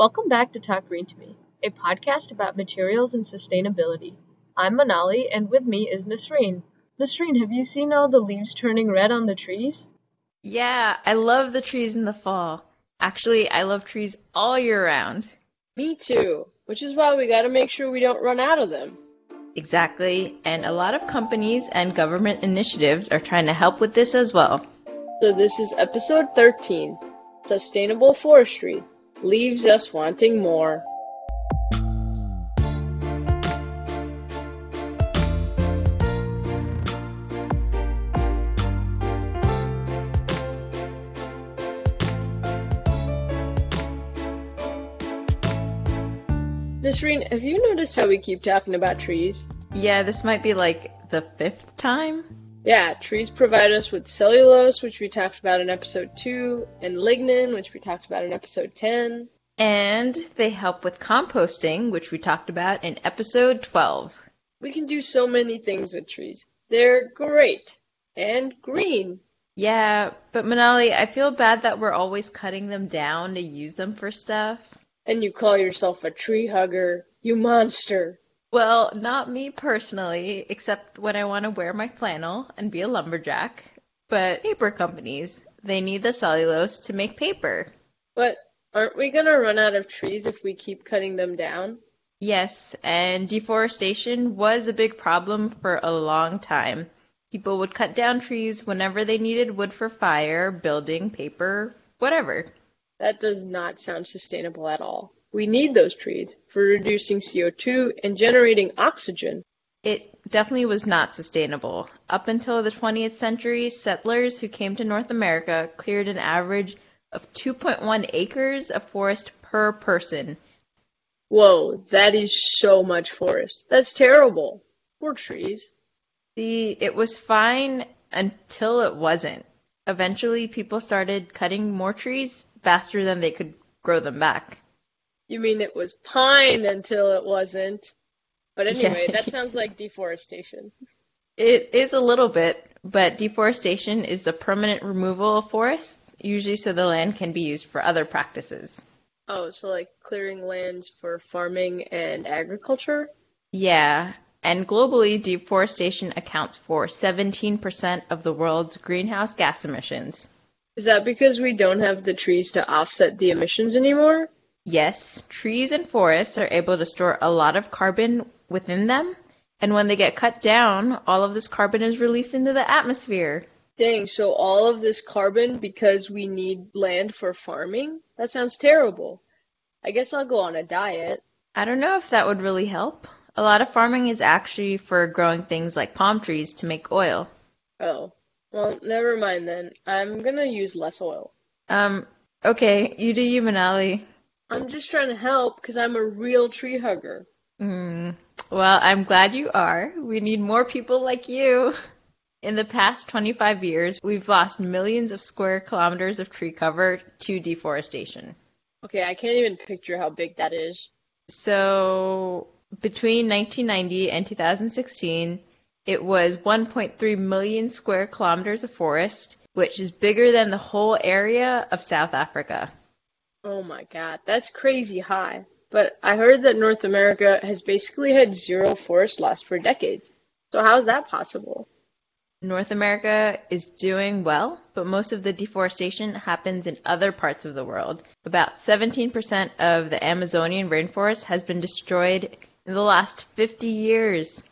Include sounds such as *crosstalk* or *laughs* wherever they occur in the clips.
Welcome back to Talk Green to Me, a podcast about materials and sustainability. I'm Manali, and with me is Nasreen. Nasreen, have you seen all the leaves turning red on the trees? Yeah, I love the trees in the fall. Actually, I love trees all year round. Me too, which is why we gotta make sure we don't run out of them. Exactly, and a lot of companies and government initiatives are trying to help with this as well. So this is episode 13, Sustainable Forestry, leaves us wanting more. Nasreen, have you noticed how we keep talking about trees? Yeah, this might be like the fifth time. Yeah, trees provide us with cellulose, which we talked about in episode 2, and lignin, which we talked about in episode 10. And they help with composting, which we talked about in episode 12. We can do so many things with trees. They're great and green. Yeah, but Manali, I feel bad that we're always cutting them down to use them for stuff. And you call yourself a tree hugger, you monster. Well, not me personally, except when I want to wear my flannel and be a lumberjack. But paper companies, they need the cellulose to make paper. But aren't we gonna run out of trees if we keep cutting them down? Yes, and deforestation was a big problem for a long time. People would cut down trees whenever they needed wood for fire, building, paper, whatever. That does not sound sustainable at all. We need those trees for reducing CO2 and generating oxygen. It definitely was not sustainable. Up until the 20th century, settlers who came to North America cleared an average of 2.1 acres of forest per person. Whoa, that is so much forest. That's terrible. Poor trees. See, it was fine until it wasn't. Eventually, people started cutting more trees faster than they could grow them back. You mean it was pine until it wasn't? But anyway, Yeah. that *laughs* sounds like deforestation. It is a little bit, but deforestation is the permanent removal of forests, usually so the land can be used for other practices. Oh, so like clearing lands for farming and agriculture? Yeah, and globally, deforestation accounts for 17% of the world's greenhouse gas emissions. Is that because we don't have the trees to offset the emissions anymore? Yes, trees and forests are able to store a lot of carbon within them, and when they get cut down, all of this carbon is released into the atmosphere. Dang, so all of this carbon because we need land for farming? That sounds terrible. I guess I'll go on a diet. I don't know if that would really help. A lot of farming is actually for growing things like palm trees to make oil. Oh, well, never mind then. I'm gonna use less oil. Um, okay, you do you, Manali. I'm just trying to help because I'm a real tree hugger. Mm, well, I'm glad you are. We need more people like you. In the past 25 years, we've lost millions of square kilometers of tree cover to deforestation. Okay, I can't even picture how big that is. So, between 1990 and 2016, it was 1.3 million square kilometers of forest, which is bigger than the whole area of South Africa. Oh my god, that's crazy high. But I heard that North America has basically had zero forest loss for decades. So how is that possible? North America is doing well, but most of the deforestation happens in other parts of the world. About 17% of the Amazonian rainforest has been destroyed in the last 50 years.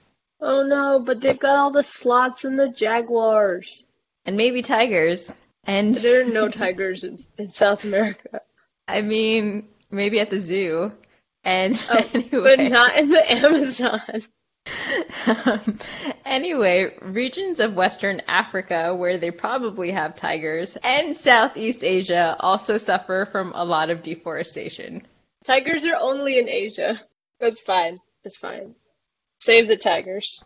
Oh no, but they've got all the sloths and the jaguars. And maybe tigers. And There are no tigers in, in South America. I mean, maybe at the zoo. And Oh, anyway, but not in the Amazon. *laughs* Um, anyway, regions of Western Africa, where they probably have tigers, and Southeast Asia also suffer from a lot of deforestation. Tigers are only in Asia. That's fine. That's fine. Save the tigers.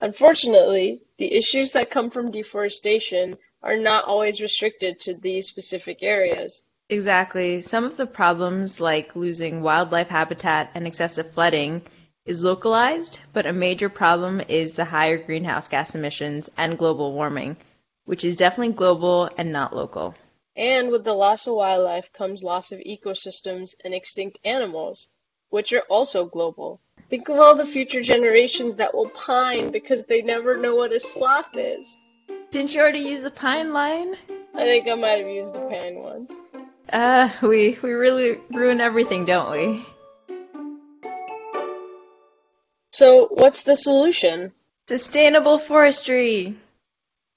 Unfortunately, the issues that come from deforestation are not always restricted to these specific areas. Exactly. Some of the problems, like losing wildlife habitat and excessive flooding, is localized, but a major problem is the higher greenhouse gas emissions and global warming, which is definitely global and not local. And with the loss of wildlife comes loss of ecosystems and extinct animals, which are also global. Think of all the future generations that will pine because they never know what a sloth is. Didn't you already use the pine line? I think I might have used the pine one. Uh, we we really ruin everything, don't we? So, what's the solution? Sustainable forestry.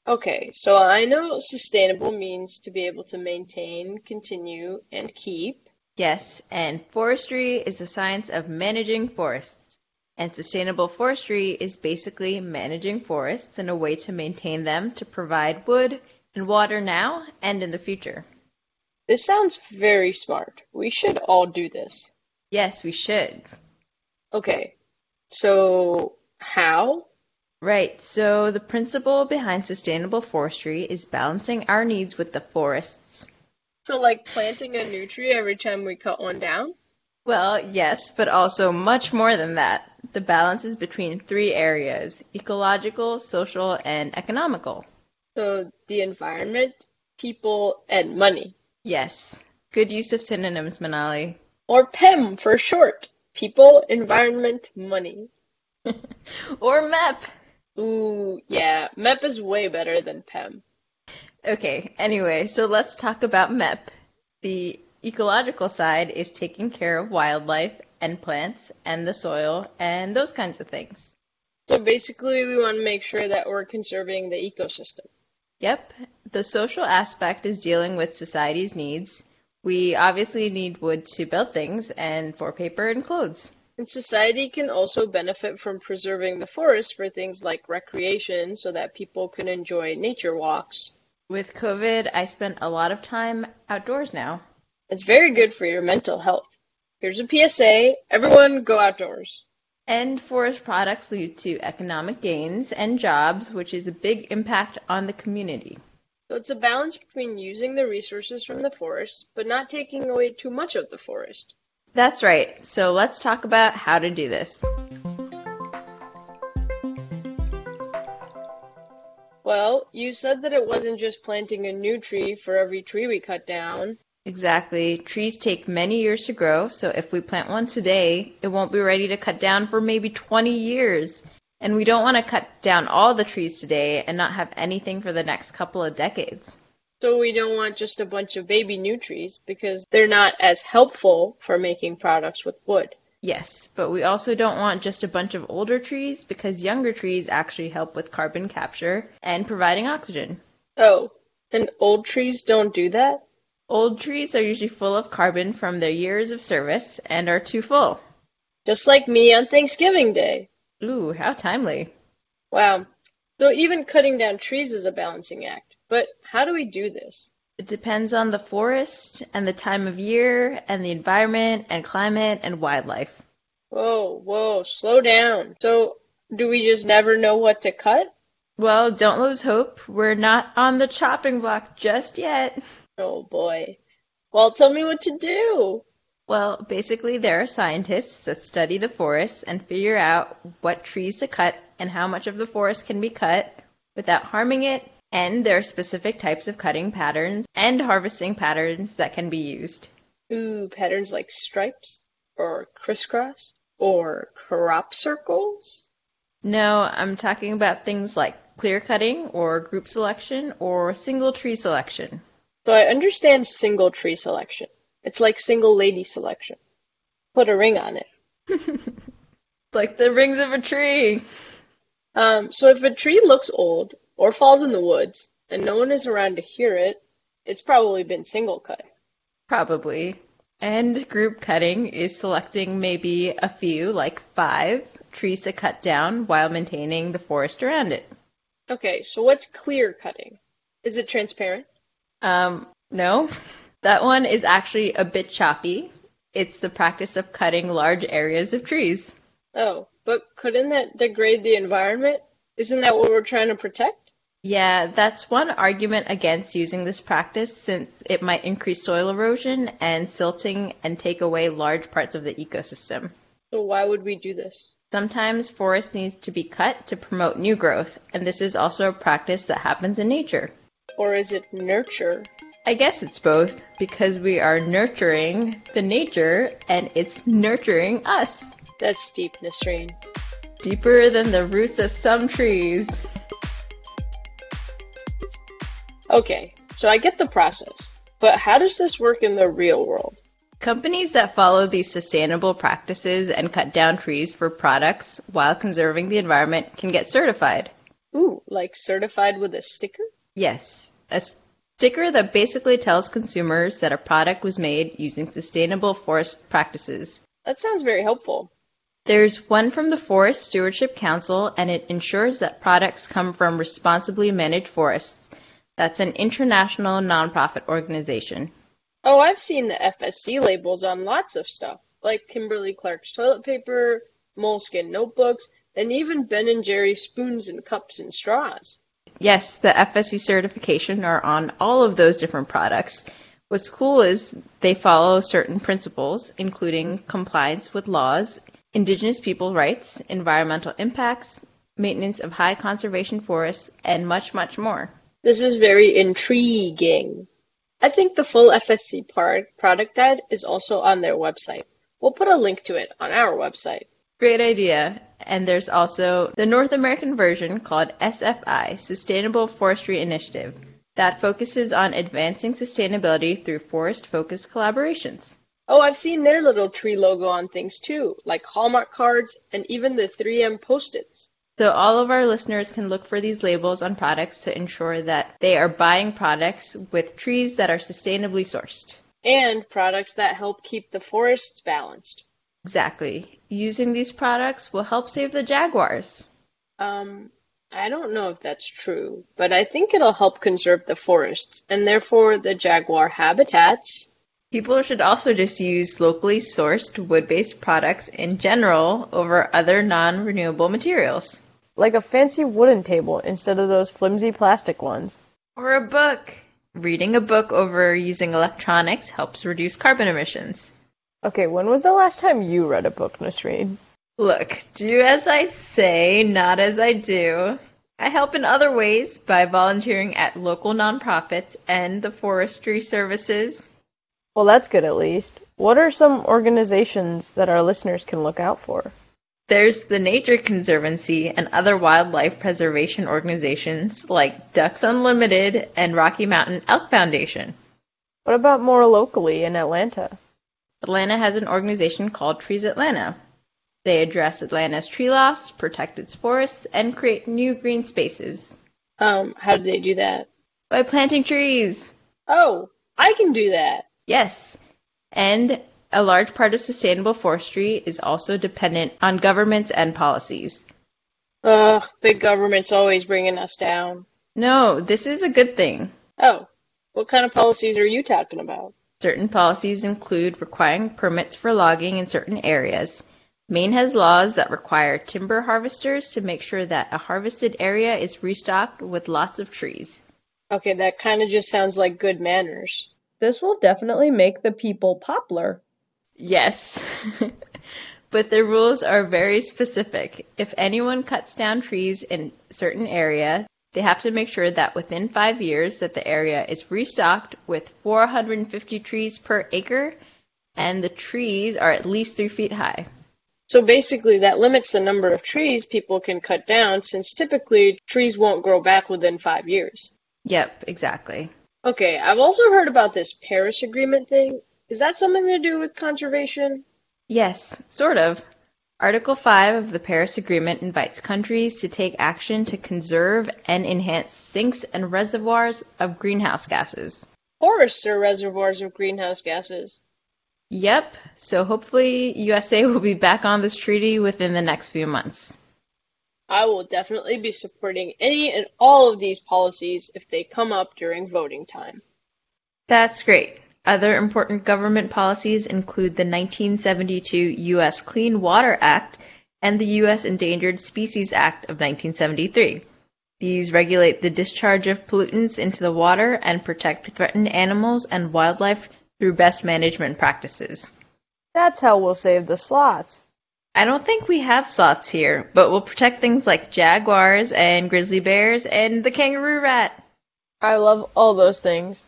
Okay, so I know sustainable means to be able to maintain, continue, and keep. Yes, and forestry is the science of managing forests. And sustainable forestry is basically managing forests in a way to maintain them to provide wood and water now and in the future. This sounds very smart. We should all do this. Yes, we should. Okay, so how? Right, so the principle behind sustainable forestry is balancing our needs with the forests. So, like planting a new tree every time we cut one down? Well, yes, but also much more than that. The balance is between three areas ecological, social, and economical. So, the environment, people, and money. Yes, good use of synonyms, Manali. Or PEM for short people, environment, money. *laughs* or MEP. Ooh, yeah, MEP is way better than PEM. Okay, anyway, so let's talk about MEP. The ecological side is taking care of wildlife and plants and the soil and those kinds of things. So basically, we want to make sure that we're conserving the ecosystem. Yep. The social aspect is dealing with society's needs. We obviously need wood to build things and for paper and clothes. And society can also benefit from preserving the forest for things like recreation so that people can enjoy nature walks. With COVID, I spent a lot of time outdoors now. It's very good for your mental health. Here's a PSA everyone go outdoors. And forest products lead to economic gains and jobs, which is a big impact on the community. So it's a balance between using the resources from the forest, but not taking away too much of the forest. That's right. So let's talk about how to do this. Well, you said that it wasn't just planting a new tree for every tree we cut down. Exactly. Trees take many years to grow, so if we plant one today, it won't be ready to cut down for maybe 20 years. And we don't want to cut down all the trees today and not have anything for the next couple of decades. So we don't want just a bunch of baby new trees because they're not as helpful for making products with wood. Yes, but we also don't want just a bunch of older trees because younger trees actually help with carbon capture and providing oxygen. Oh, and old trees don't do that? Old trees are usually full of carbon from their years of service and are too full. Just like me on Thanksgiving Day. Ooh, how timely. Wow. So even cutting down trees is a balancing act. But how do we do this? It depends on the forest and the time of year and the environment and climate and wildlife. Whoa, whoa, slow down. So, do we just never know what to cut? Well, don't lose hope. We're not on the chopping block just yet. Oh boy. Well, tell me what to do. Well, basically, there are scientists that study the forests and figure out what trees to cut and how much of the forest can be cut without harming it. And there are specific types of cutting patterns and harvesting patterns that can be used. Ooh, patterns like stripes or crisscross or crop circles? No, I'm talking about things like clear cutting or group selection or single tree selection. So I understand single tree selection. It's like single lady selection. Put a ring on it. *laughs* like the rings of a tree. Um, so if a tree looks old or falls in the woods and no one is around to hear it, it's probably been single cut. Probably. And group cutting is selecting maybe a few, like five, trees to cut down while maintaining the forest around it. Okay, so what's clear cutting? Is it transparent? Um, no. *laughs* That one is actually a bit choppy. It's the practice of cutting large areas of trees. Oh, but couldn't that degrade the environment? Isn't that what we're trying to protect? Yeah, that's one argument against using this practice since it might increase soil erosion and silting and take away large parts of the ecosystem. So why would we do this? Sometimes forest needs to be cut to promote new growth, and this is also a practice that happens in nature. Or is it nurture? I guess it's both because we are nurturing the nature and it's nurturing us. That's deep, Nasreen. Deeper than the roots of some trees. Okay, so I get the process, but how does this work in the real world? Companies that follow these sustainable practices and cut down trees for products while conserving the environment can get certified. Ooh, like certified with a sticker? Yes, a sticker that basically tells consumers that a product was made using sustainable forest practices. That sounds very helpful. There's one from the Forest Stewardship Council, and it ensures that products come from responsibly managed forests. That's an international nonprofit organization. Oh, I've seen the FSC labels on lots of stuff, like Kimberly Clark's toilet paper, Moleskine notebooks, and even Ben & Jerry's spoons and cups and straws. Yes, the FSC certification are on all of those different products. What's cool is they follow certain principles, including compliance with laws, indigenous people rights, environmental impacts, maintenance of high conservation forests, and much, much more. This is very intriguing. I think the full FSC part product guide is also on their website. We'll put a link to it on our website. Great idea. And there's also the North American version called SFI, Sustainable Forestry Initiative, that focuses on advancing sustainability through forest focused collaborations. Oh, I've seen their little tree logo on things too, like Hallmark cards and even the 3M post its. So all of our listeners can look for these labels on products to ensure that they are buying products with trees that are sustainably sourced. And products that help keep the forests balanced. Exactly. Using these products will help save the jaguars. Um, I don't know if that's true, but I think it'll help conserve the forests and therefore the jaguar habitats. People should also just use locally sourced wood based products in general over other non renewable materials. Like a fancy wooden table instead of those flimsy plastic ones. Or a book. Reading a book over using electronics helps reduce carbon emissions. Okay, when was the last time you read a book, Nasreen? Look, do as I say, not as I do. I help in other ways by volunteering at local nonprofits and the forestry services. Well, that's good at least. What are some organizations that our listeners can look out for? There's the Nature Conservancy and other wildlife preservation organizations like Ducks Unlimited and Rocky Mountain Elk Foundation. What about more locally in Atlanta? Atlanta has an organization called Trees Atlanta. They address Atlanta's tree loss, protect its forests, and create new green spaces. Um, how do they do that? By planting trees. Oh, I can do that. Yes. And a large part of sustainable forestry is also dependent on governments and policies. Ugh, big government's always bringing us down. No, this is a good thing. Oh, what kind of policies are you talking about? Certain policies include requiring permits for logging in certain areas. Maine has laws that require timber harvesters to make sure that a harvested area is restocked with lots of trees. Okay, that kind of just sounds like good manners. This will definitely make the people poplar. Yes. *laughs* but the rules are very specific. If anyone cuts down trees in a certain area, they have to make sure that within five years that the area is restocked with 450 trees per acre and the trees are at least three feet high. So basically, that limits the number of trees people can cut down since typically trees won't grow back within five years. Yep, exactly. Okay, I've also heard about this Paris Agreement thing. Is that something to do with conservation? Yes, sort of. Article 5 of the Paris Agreement invites countries to take action to conserve and enhance sinks and reservoirs of greenhouse gases. Forests are reservoirs of greenhouse gases. Yep, so hopefully USA will be back on this treaty within the next few months. I will definitely be supporting any and all of these policies if they come up during voting time. That's great. Other important government policies include the 1972 U.S. Clean Water Act and the U.S. Endangered Species Act of 1973. These regulate the discharge of pollutants into the water and protect threatened animals and wildlife through best management practices. That's how we'll save the sloths. I don't think we have sloths here, but we'll protect things like jaguars and grizzly bears and the kangaroo rat. I love all those things.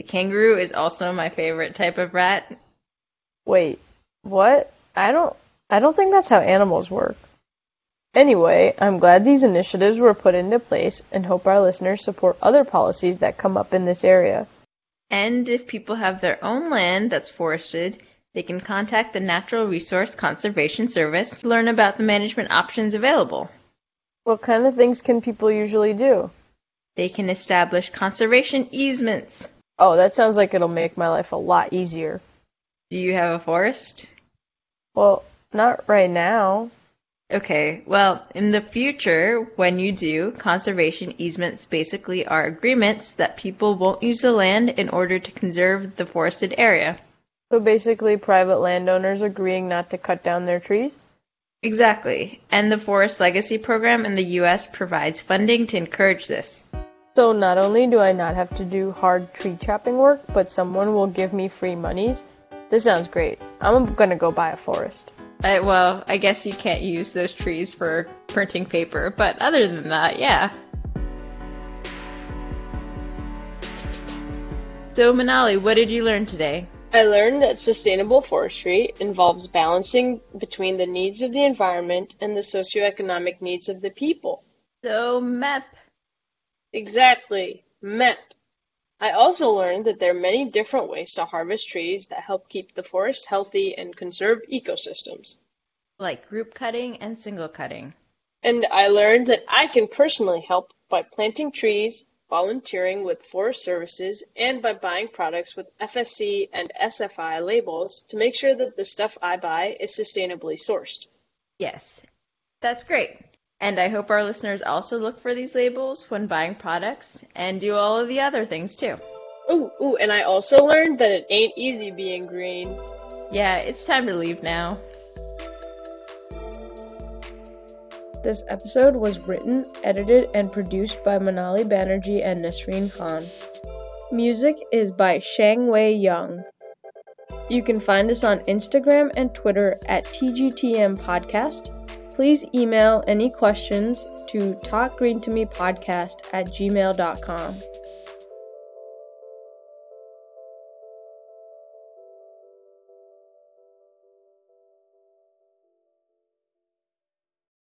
The kangaroo is also my favorite type of rat. Wait, what? I don't I don't think that's how animals work. Anyway, I'm glad these initiatives were put into place and hope our listeners support other policies that come up in this area. And if people have their own land that's forested, they can contact the Natural Resource Conservation Service to learn about the management options available. What kind of things can people usually do? They can establish conservation easements. Oh, that sounds like it'll make my life a lot easier. Do you have a forest? Well, not right now. Okay, well, in the future, when you do, conservation easements basically are agreements that people won't use the land in order to conserve the forested area. So basically, private landowners agreeing not to cut down their trees? Exactly. And the Forest Legacy Program in the US provides funding to encourage this. So not only do I not have to do hard tree chopping work, but someone will give me free monies. This sounds great. I'm gonna go buy a forest. I, well, I guess you can't use those trees for printing paper, but other than that, yeah. So, Manali, what did you learn today? I learned that sustainable forestry involves balancing between the needs of the environment and the socioeconomic needs of the people. So, MEP. Exactly, MEP. I also learned that there are many different ways to harvest trees that help keep the forest healthy and conserve ecosystems. Like group cutting and single cutting. And I learned that I can personally help by planting trees, volunteering with forest services, and by buying products with FSC and SFI labels to make sure that the stuff I buy is sustainably sourced. Yes, that's great. And I hope our listeners also look for these labels when buying products and do all of the other things too. Ooh, ooh, and I also learned that it ain't easy being green. Yeah, it's time to leave now. This episode was written, edited, and produced by Manali Banerjee and Nasreen Khan. Music is by Shang Wei Young. You can find us on Instagram and Twitter at TGTM Podcast. Please email any questions to talkgreentomepodcast at gmail.com.